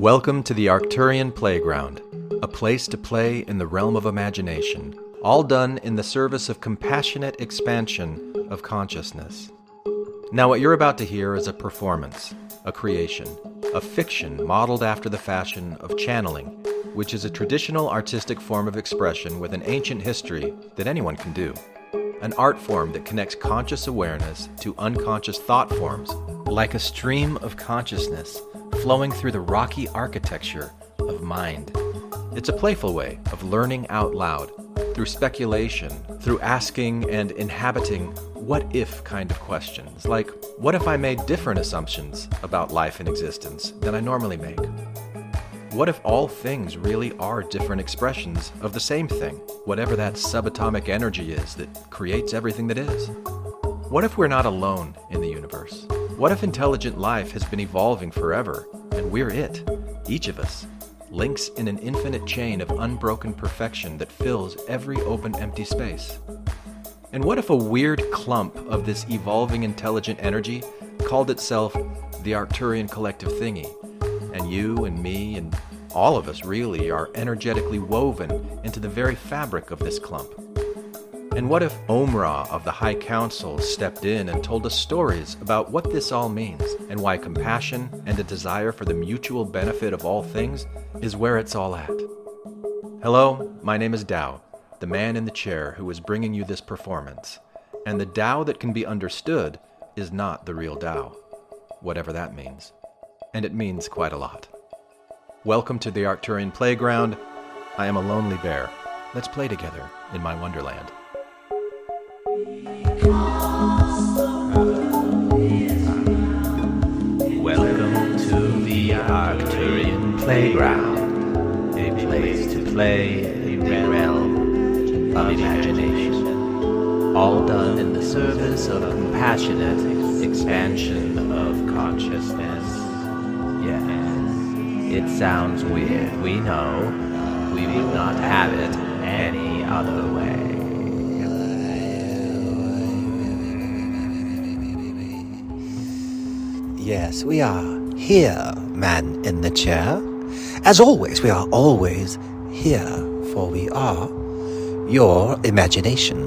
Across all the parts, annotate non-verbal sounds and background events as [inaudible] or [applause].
Welcome to the Arcturian Playground, a place to play in the realm of imagination, all done in the service of compassionate expansion of consciousness. Now, what you're about to hear is a performance, a creation, a fiction modeled after the fashion of channeling, which is a traditional artistic form of expression with an ancient history that anyone can do. An art form that connects conscious awareness to unconscious thought forms, like a stream of consciousness flowing through the rocky architecture of mind. It's a playful way of learning out loud, through speculation, through asking and inhabiting what if kind of questions, like what if I made different assumptions about life and existence than I normally make? What if all things really are different expressions of the same thing, whatever that subatomic energy is that creates everything that is? What if we're not alone in the universe? What if intelligent life has been evolving forever and we're it, each of us, links in an infinite chain of unbroken perfection that fills every open empty space? And what if a weird clump of this evolving intelligent energy called itself the Arcturian Collective Thingy? And you and me and all of us really are energetically woven into the very fabric of this clump. And what if Omra of the High Council stepped in and told us stories about what this all means and why compassion and a desire for the mutual benefit of all things is where it's all at? Hello, my name is Dao, the man in the chair who is bringing you this performance. And the Tao that can be understood is not the real Tao, whatever that means. And it means quite a lot. Welcome to the Arcturian Playground. I am a lonely bear. Let's play together in my wonderland. Welcome to the Arcturian Playground, a place to play in the realm of imagination, all done in the service of compassionate expansion of consciousness. It sounds weird, we know. We would not have it any other way. Yes, we are here, man in the chair. As always, we are always here, for we are your imagination.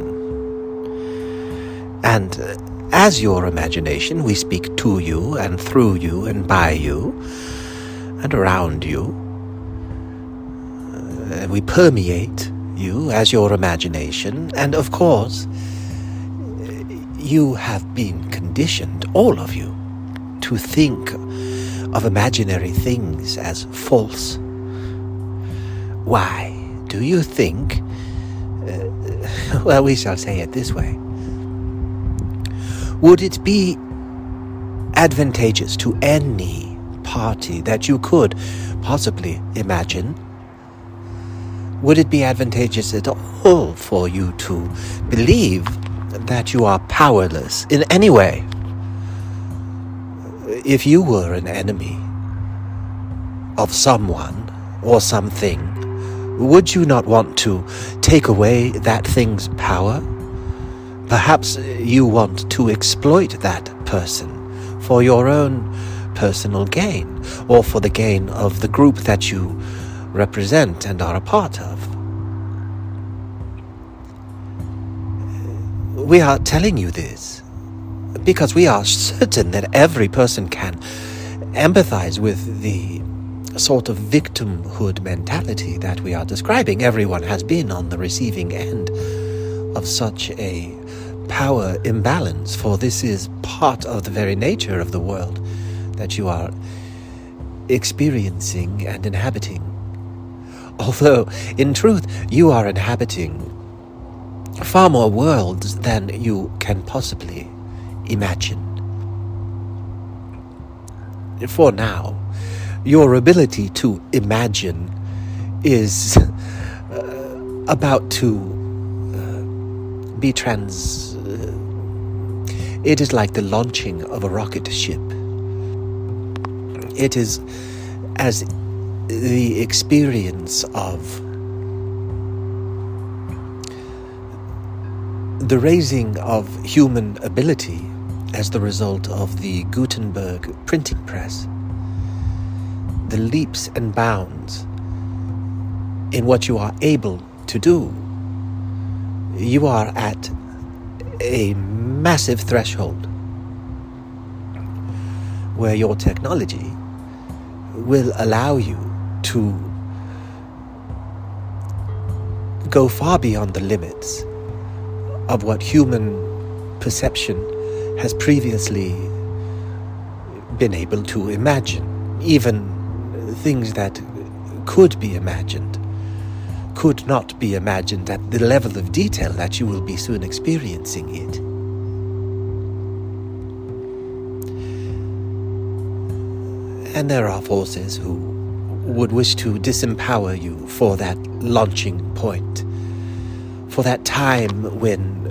And uh, as your imagination, we speak to you and through you and by you and around you. Uh, we permeate you as your imagination, and of course, you have been conditioned, all of you, to think of imaginary things as false. Why do you think? Uh, [laughs] well, we shall say it this way. Would it be advantageous to any party that you could possibly imagine? Would it be advantageous at all for you to believe that you are powerless in any way? If you were an enemy of someone or something, would you not want to take away that thing's power? Perhaps you want to exploit that person for your own personal gain or for the gain of the group that you represent and are a part of. We are telling you this because we are certain that every person can empathize with the sort of victimhood mentality that we are describing. Everyone has been on the receiving end of such a power imbalance, for this is part of the very nature of the world that you are experiencing and inhabiting. Although, in truth, you are inhabiting far more worlds than you can possibly imagine. For now, your ability to imagine is uh, about to uh, be trans. Uh, it is like the launching of a rocket ship. It is as the experience of the raising of human ability as the result of the Gutenberg printing press. the leaps and bounds in what you are able to do. You are at a massive threshold where your technology will allow you to go far beyond the limits of what human perception has previously been able to imagine. Even things that could be imagined could not be imagined at the level of detail that you will be soon experiencing it. And there are forces who would wish to disempower you for that launching point, for that time when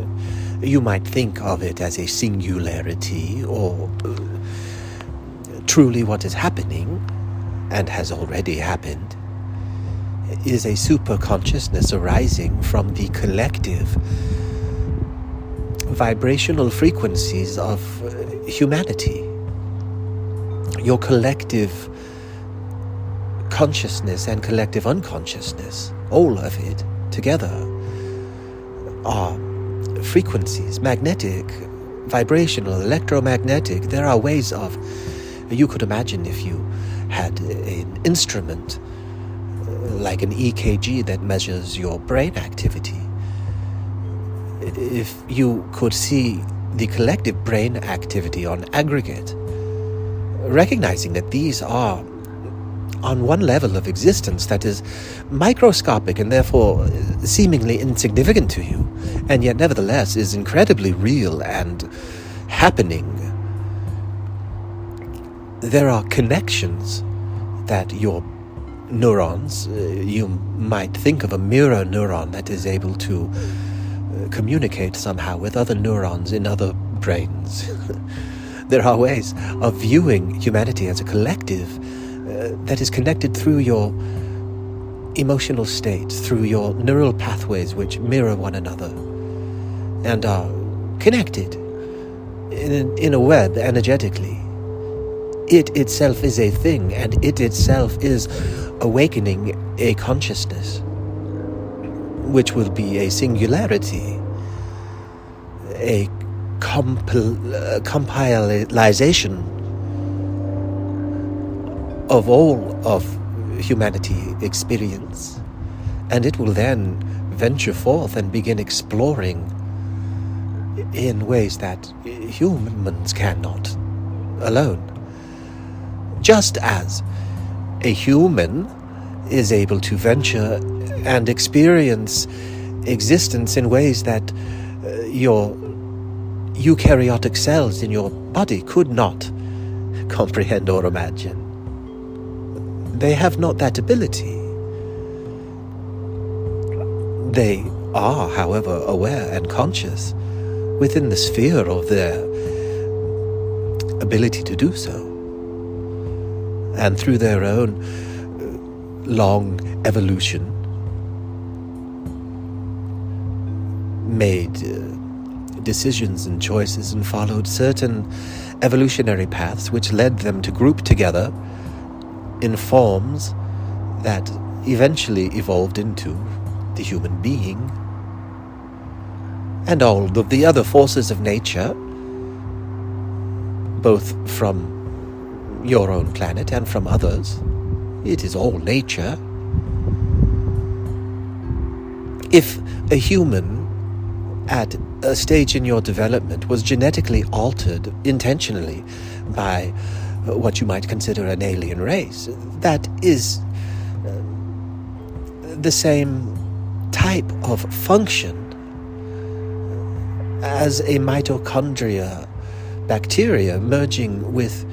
you might think of it as a singularity or uh, truly what is happening and has already happened is a super consciousness arising from the collective vibrational frequencies of uh, humanity your collective consciousness and collective unconsciousness, all of it together, are frequencies, magnetic, vibrational, electromagnetic. There are ways of, you could imagine if you had an instrument uh, like an EKG that measures your brain activity. If you could see the collective brain activity on aggregate, recognizing that these are on one level of existence that is microscopic and therefore seemingly insignificant to you, and yet nevertheless is incredibly real and happening. There are connections that your neurons, uh, you might think of a mirror neuron that is able to uh, communicate somehow with other neurons in other brains. [laughs] there are ways of viewing humanity as a collective uh, that is connected through your emotional states, through your neural pathways which mirror one another and are connected in, in a web energetically. It itself is a thing, and it itself is awakening a consciousness, which will be a singularity, a compil- uh, compilation of all of humanity experience. And it will then venture forth and begin exploring in ways that humans cannot alone. Just as a human is able to venture and experience existence in ways that uh, your eukaryotic cells in your body could not comprehend or imagine. They have not that ability. They are, however, aware and conscious within the sphere of their ability to do so. And through their own uh, long evolution, made uh, decisions and choices and followed certain evolutionary paths which led them to group together in forms that eventually evolved into the human being. And all of the other forces of nature, both from your own planet and from others, it is all nature. If a human at a stage in your development was genetically altered intentionally by what you might consider an alien race. That is uh, the same type of function as a mitochondria bacteria merging with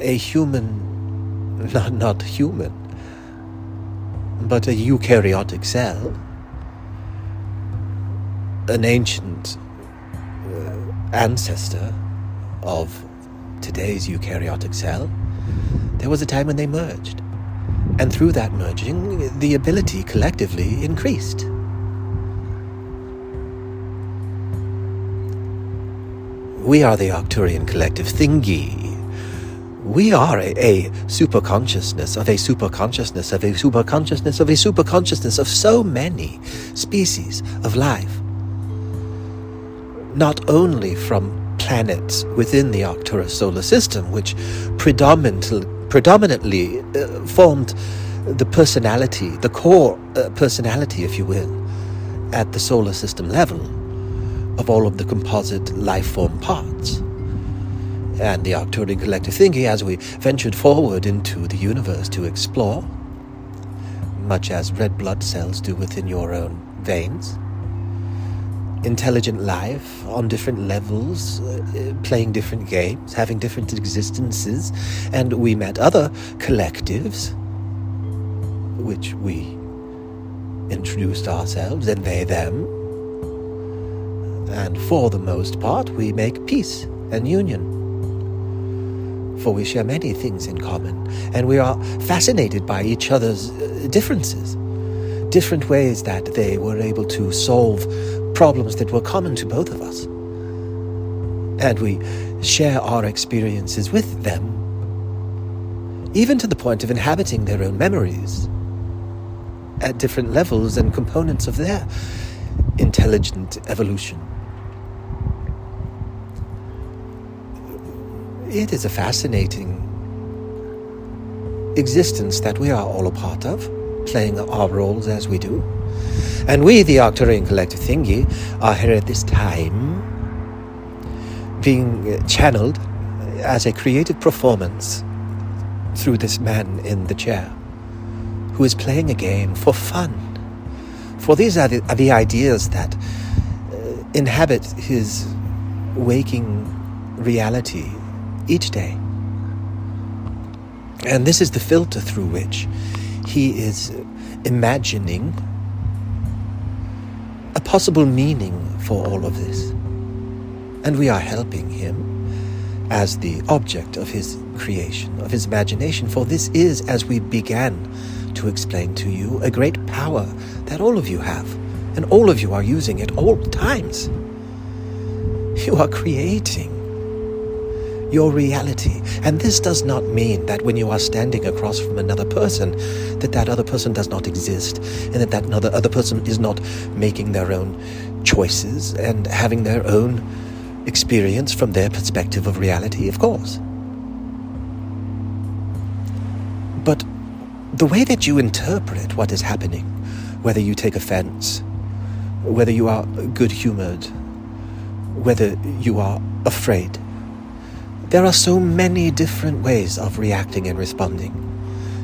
a human, not, not human, but a eukaryotic cell an ancient uh, ancestor of today's eukaryotic cell, there was a time when they merged. And through that merging, the ability collectively increased. We are the Arcturian collective Thingy. we are a, a super consciousness of a super consciousness of a super consciousness of a super consciousness of so many species of life. Not only from planets within the Arcturus solar system, which predominantly, predominantly uh, formed the personality, the core uh, personality, if you will, at the solar system level of all of the composite life form parts and the Arcturian collective Thingy as we ventured forward into the universe to explore, much as red blood cells do within your own veins. Intelligent life on different levels, uh, playing different games, having different existences, and we met other collectives, which we introduced ourselves, and they them. And for the most part, we make peace and union for we share many things in common, and we are fascinated by each other's uh, differences, different ways that they were able to solve problems that were common to both of us. And we share our experiences with them, even to the point of inhabiting their own memories at different levels and components of their intelligent evolution. It is a fascinating existence that we are all a part of, playing our roles as we do. And we, the Arcturian Collective Thingy, are here at this time being channeled as a creative performance through this man in the chair who is playing a game for fun. For these are the, are the ideas that uh, inhabit his waking reality each day. And this is the filter through which he is imagining a possible meaning for all of this. And we are helping him as the object of his creation, of his imagination, for this is, as we began to explain to you, a great power that all of you have, and all of you are using at all times. You are creating your reality. And this does not mean that when you are standing across from another person, that that other person does not exist, and that that other, other person is not making their own choices and having their own experience from their perspective of reality, of course. But the way that you interpret what is happening, whether you take offense, whether you are good humored, whether you are afraid, there are so many different ways of reacting and responding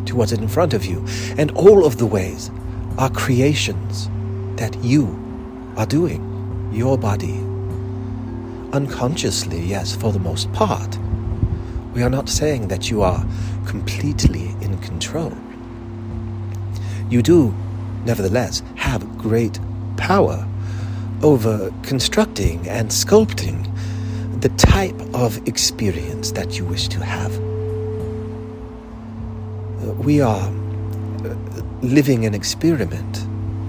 to what's in front of you, and all of the ways are creations that you are doing, your body. Unconsciously, yes, for the most part. We are not saying that you are completely in control. You do, nevertheless, have great power over constructing and sculpting the type of experience that you wish to have. We are uh, living an experiment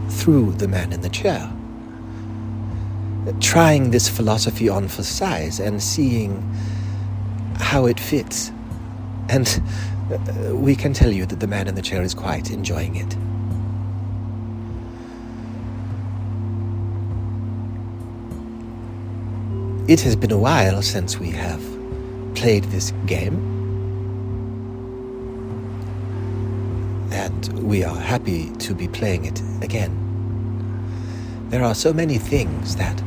through the man in the chair, trying this philosophy on for size and seeing how it fits. And uh, we can tell you that the man in the chair is quite enjoying it. It has been a while since we have played this game. And we are happy to be playing it again. There are so many things that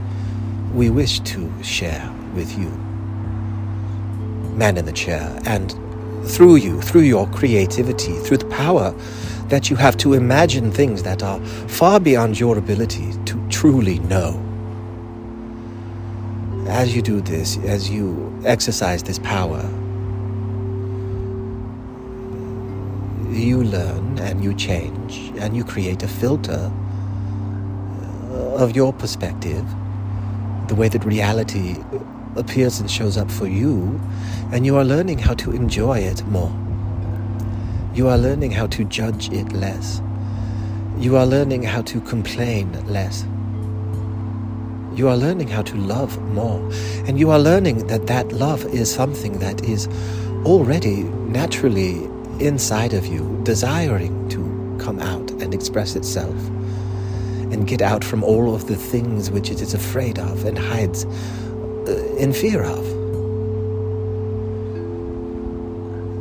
we wish to share with you. Man in the chair, and through you, through your creativity, through the power that you have to imagine things that are far beyond your ability to truly know as you do this, as you exercise this power, you learn and you change and you create a filter uh, of your perspective, the way that reality appears and shows up for you, and you are learning how to enjoy it more. You are learning how to judge it less. You are learning how to complain less. You are learning how to love more. And you are learning that that love is something that is already naturally inside of you, desiring to come out and express itself and get out from all of the things which it is afraid of and hides uh, in fear of.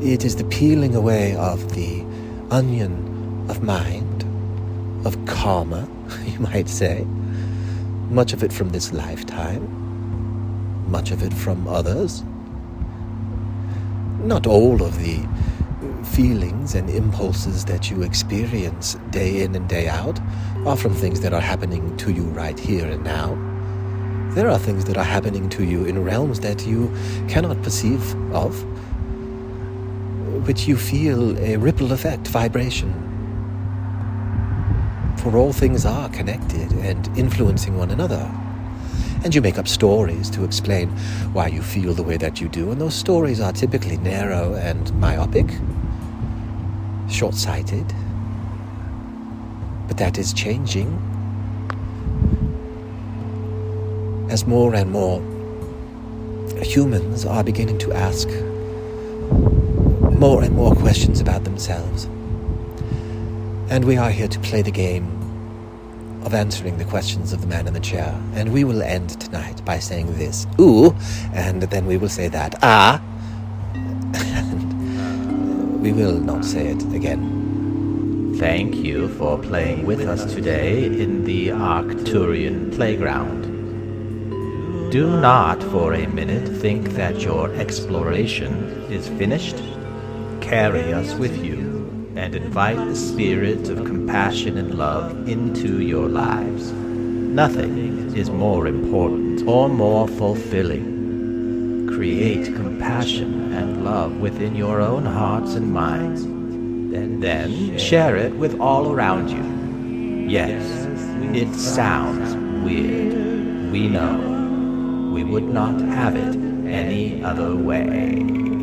It is the peeling away of the onion of mind, of karma, [laughs] you might say, much of it from this lifetime, much of it from others. Not all of the feelings and impulses that you experience day in and day out are from things that are happening to you right here and now. There are things that are happening to you in realms that you cannot perceive of, which you feel a ripple effect, vibration. For all things are connected and influencing one another. And you make up stories to explain why you feel the way that you do, and those stories are typically narrow and myopic short sighted. But that is changing as more and more humans are beginning to ask more and more questions about themselves. And we are here to play the game of answering the questions of the man in the chair. And we will end tonight by saying this, ooh, and then we will say that, ah, and we will not say it again. Thank you for playing with us today in the Arcturian playground. Do not for a minute think that your exploration is finished. Carry us with you and invite the spirit of compassion and love into your lives. Nothing is more important or more fulfilling create compassion and love within your own hearts and minds. Then, then share it with all around you. Yes, it sounds weird. We know. We would not have it any other way.